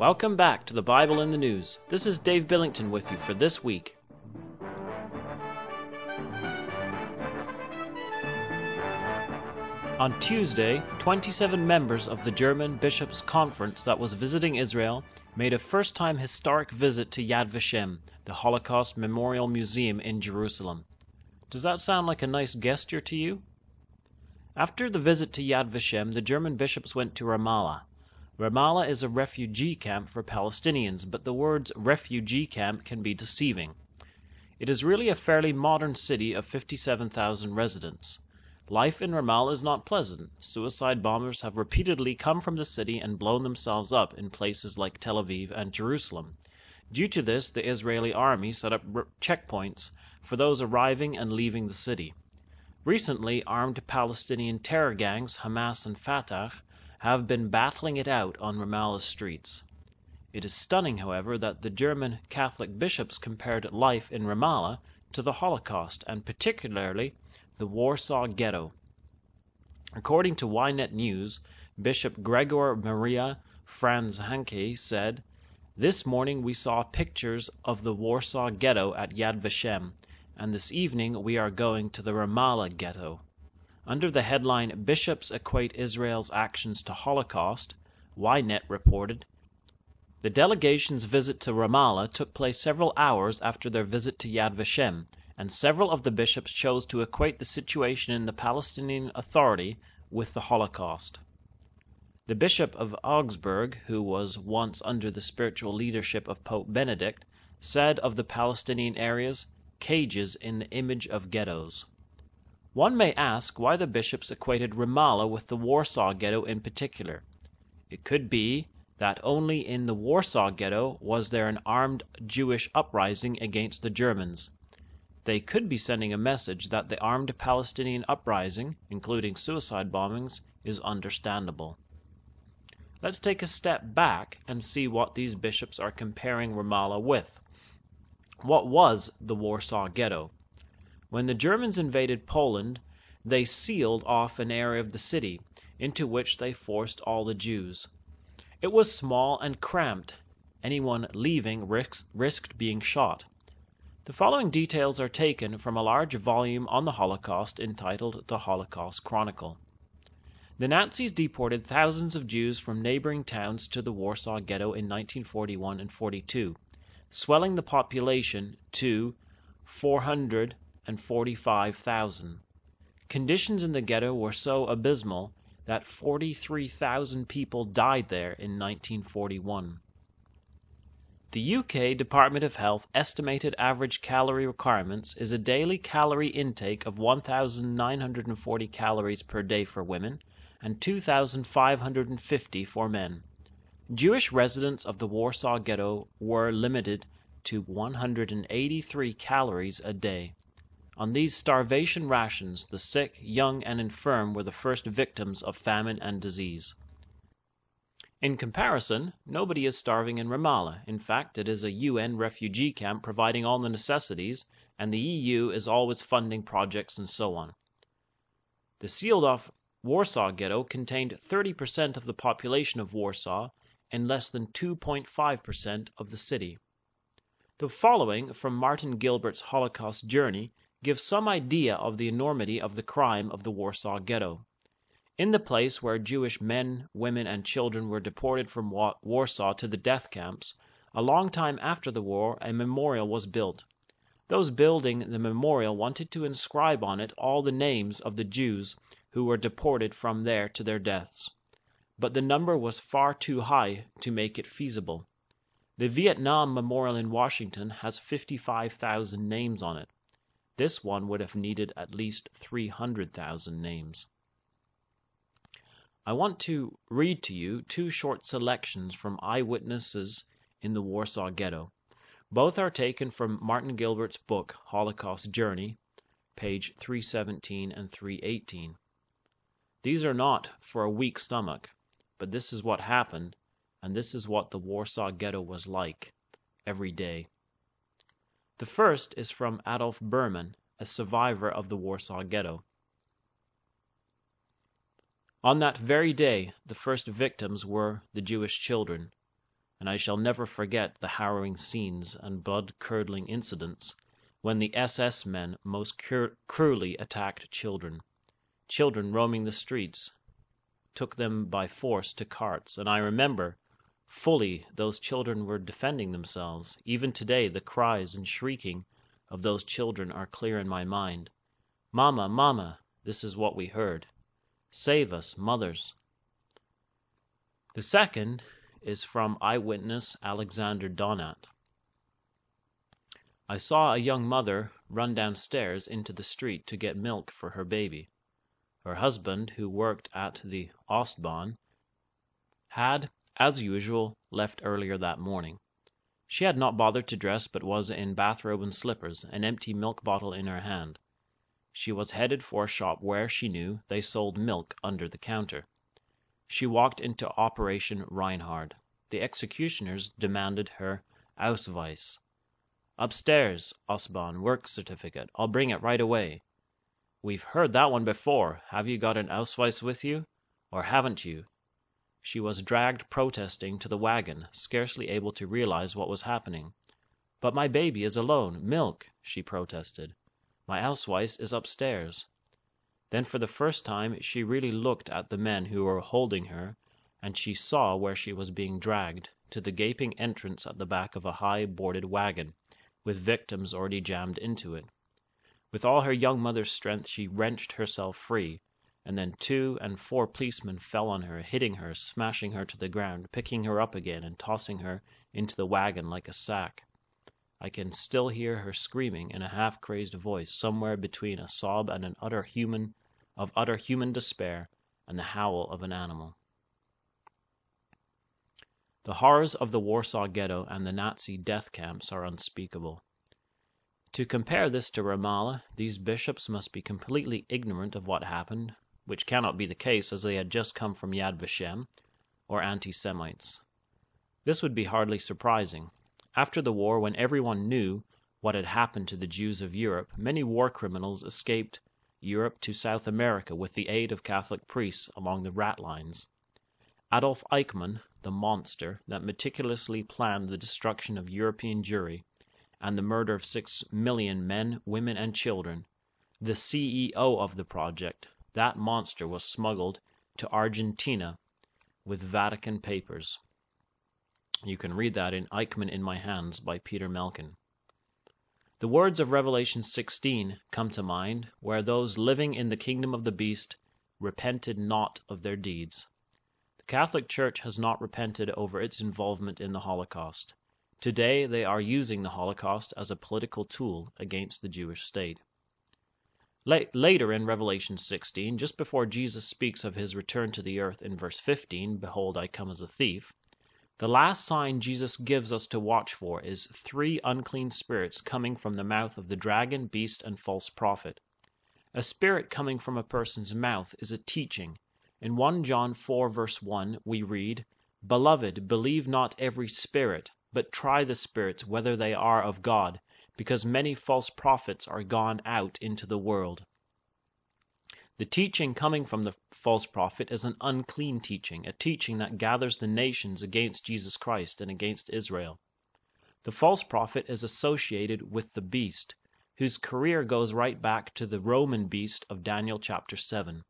Welcome back to the Bible in the News. This is Dave Billington with you for this week. On Tuesday, 27 members of the German Bishops' Conference that was visiting Israel made a first time historic visit to Yad Vashem, the Holocaust Memorial Museum in Jerusalem. Does that sound like a nice gesture to you? After the visit to Yad Vashem, the German bishops went to Ramallah. Ramallah is a refugee camp for Palestinians, but the words refugee camp can be deceiving. It is really a fairly modern city of 57,000 residents. Life in Ramallah is not pleasant. Suicide bombers have repeatedly come from the city and blown themselves up in places like Tel Aviv and Jerusalem. Due to this, the Israeli army set up checkpoints for those arriving and leaving the city. Recently, armed Palestinian terror gangs Hamas and Fatah have been battling it out on Ramallah's streets. It is stunning, however, that the German Catholic bishops compared life in Ramallah to the Holocaust, and particularly the Warsaw Ghetto. According to Ynet News, Bishop Gregor Maria Franz Hanke said, This morning we saw pictures of the Warsaw Ghetto at Yad Vashem, and this evening we are going to the Ramallah Ghetto. Under the headline Bishops Equate Israel's Actions to Holocaust, Ynet reported, The delegation's visit to Ramallah took place several hours after their visit to Yad Vashem, and several of the bishops chose to equate the situation in the Palestinian Authority with the Holocaust. The Bishop of Augsburg, who was once under the spiritual leadership of Pope Benedict, said of the Palestinian areas, cages in the image of ghettos. One may ask why the bishops equated Ramallah with the Warsaw Ghetto in particular. It could be that only in the Warsaw Ghetto was there an armed Jewish uprising against the Germans. They could be sending a message that the armed Palestinian uprising, including suicide bombings, is understandable. Let's take a step back and see what these bishops are comparing Ramallah with. What was the Warsaw Ghetto? When the Germans invaded Poland, they sealed off an area of the city, into which they forced all the Jews. It was small and cramped. Anyone leaving risked being shot. The following details are taken from a large volume on the Holocaust entitled The Holocaust Chronicle. The Nazis deported thousands of Jews from neighboring towns to the Warsaw Ghetto in 1941 and 42, swelling the population to 445,000. Conditions in the ghetto were so abysmal that 43,000 people died there in 1941. The UK Department of Health estimated average calorie requirements is a daily calorie intake of 1,940 calories per day for women and 2,550 for men. Jewish residents of the Warsaw Ghetto were limited to 183 calories a day. On these starvation rations the sick, young, and infirm were the first victims of famine and disease. In comparison, nobody is starving in Ramallah. In fact, it is a UN refugee camp providing all the necessities, and the EU is always funding projects and so on. The sealed off Warsaw Ghetto contained 30% of the population of Warsaw and less than 2.5% of the city. The following from Martin Gilbert's Holocaust Journey gives some idea of the enormity of the crime of the Warsaw Ghetto. In the place where Jewish men, women, and children were deported from Warsaw to the death camps, a long time after the war a memorial was built. Those building the memorial wanted to inscribe on it all the names of the Jews who were deported from there to their deaths. But the number was far too high to make it feasible. The Vietnam Memorial in Washington has 55,000 names on it. This one would have needed at least 300,000 names. I want to read to you two short selections from eyewitnesses in the Warsaw Ghetto. Both are taken from Martin Gilbert's book Holocaust Journey, page 317 and 318. These are not for a weak stomach, but this is what happened, and this is what the Warsaw Ghetto was like every day. The first is from Adolf Berman, a survivor of the Warsaw Ghetto. On that very day the first victims were the Jewish children. and I shall never forget the harrowing scenes and blood curdling incidents when the SS men most cruelly attacked children. Children roaming the streets took them by force to carts, and I remember fully those children were defending themselves. Even today the cries and shrieking of those children are clear in my mind. "Mama, Mama!" this is what we heard. "Save us, mothers!" The second is from eyewitness Alexander Donat. I saw a young mother run downstairs into the street to get milk for her baby. Her husband, who worked at the Ostbahn, had, as usual, left earlier that morning. She had not bothered to dress, but was in bathrobe and slippers, an empty milk bottle in her hand. She was headed for a shop where, she knew, they sold milk under the counter. She walked into Operation Reinhard. The executioners demanded her Ausweis. "Upstairs, Ostbahn, work certificate. I'll bring it right away." "We've heard that one before. Have you got an Ausweis with you? Or haven't you?" She was dragged protesting to the wagon, scarcely able to realize what was happening. "But my baby is alone. Milk!" she protested. "My Ausweis is upstairs." Then for the first time she really looked at the men who were holding her, and she saw where she was being dragged, to the gaping entrance at the back of a high boarded wagon, with victims already jammed into it. With all her young mother's strength she wrenched herself free, and then two and four policemen fell on her, hitting her, smashing her to the ground, picking her up again and tossing her into the wagon like a sack. I can still hear her screaming in a half crazed voice somewhere between a sob and an utter human of utter human despair and the howl of an animal. The horrors of the Warsaw Ghetto and the Nazi death camps are unspeakable. To compare this to Ramallah, these bishops must be completely ignorant of what happened, which cannot be the case as they had just come from Yad Vashem, or anti Semites. This would be hardly surprising. After the war, when everyone knew what had happened to the Jews of Europe, many war criminals escaped Europe to South America with the aid of Catholic priests along the ratlines. Adolf Eichmann, the monster that meticulously planned the destruction of European Jewry and the murder of six million men, women, and children, the CEO of the project, that monster was smuggled to Argentina with Vatican papers. You can read that in Eichmann in My Hands by Peter Malkin. The words of Revelation 16 come to mind, where those living in the kingdom of the beast repented not of their deeds. The Catholic Church has not repented over its involvement in the Holocaust. Today they are using the Holocaust as a political tool against the Jewish state. Later in Revelation 16, just before Jesus speaks of his return to the earth in verse 15, Behold, I come as a thief, the last sign Jesus gives us to watch for is three unclean spirits coming from the mouth of the dragon, beast, and false prophet. A spirit coming from a person's mouth is a teaching. In 1 John 4 verse 1 we read, Beloved, believe not every spirit, but try the spirits whether they are of God, because many false prophets are gone out into the world. The teaching coming from the false prophet is an unclean teaching, a teaching that gathers the nations against Jesus Christ and against Israel. The false prophet is associated with the beast, whose career goes right back to the Roman beast of Daniel chapter 7.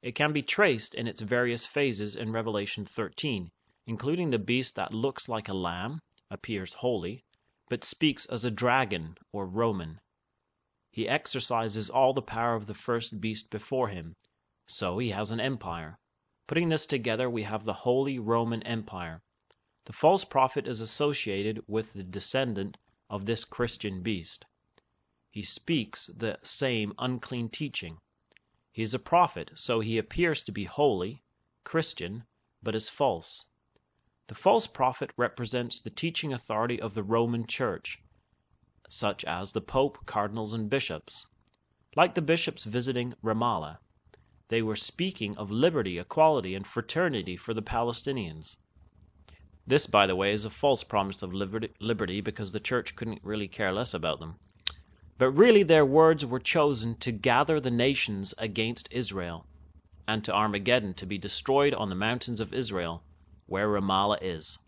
It can be traced in its various phases in Revelation 13, including the beast that looks like a lamb, appears holy, but speaks as a dragon or Roman. He exercises all the power of the first beast before him, so he has an empire. Putting this together we have the Holy Roman Empire. The false prophet is associated with the descendant of this Christian beast. He speaks the same unclean teaching. He is a prophet, so he appears to be holy, Christian, but is false. The false prophet represents the teaching authority of the Roman Church, such as the Pope, cardinals, and bishops. Like the bishops visiting Ramallah, they were speaking of liberty, equality, and fraternity for the Palestinians. This, by the way, is a false promise of liberty because the church couldn't really care less about them. But really their words were chosen to gather the nations against Israel, and to Armageddon to be destroyed on the mountains of Israel where Ramallah is.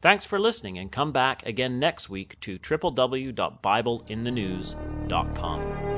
Thanks for listening and come back again next week to www.bibleinthenews.com.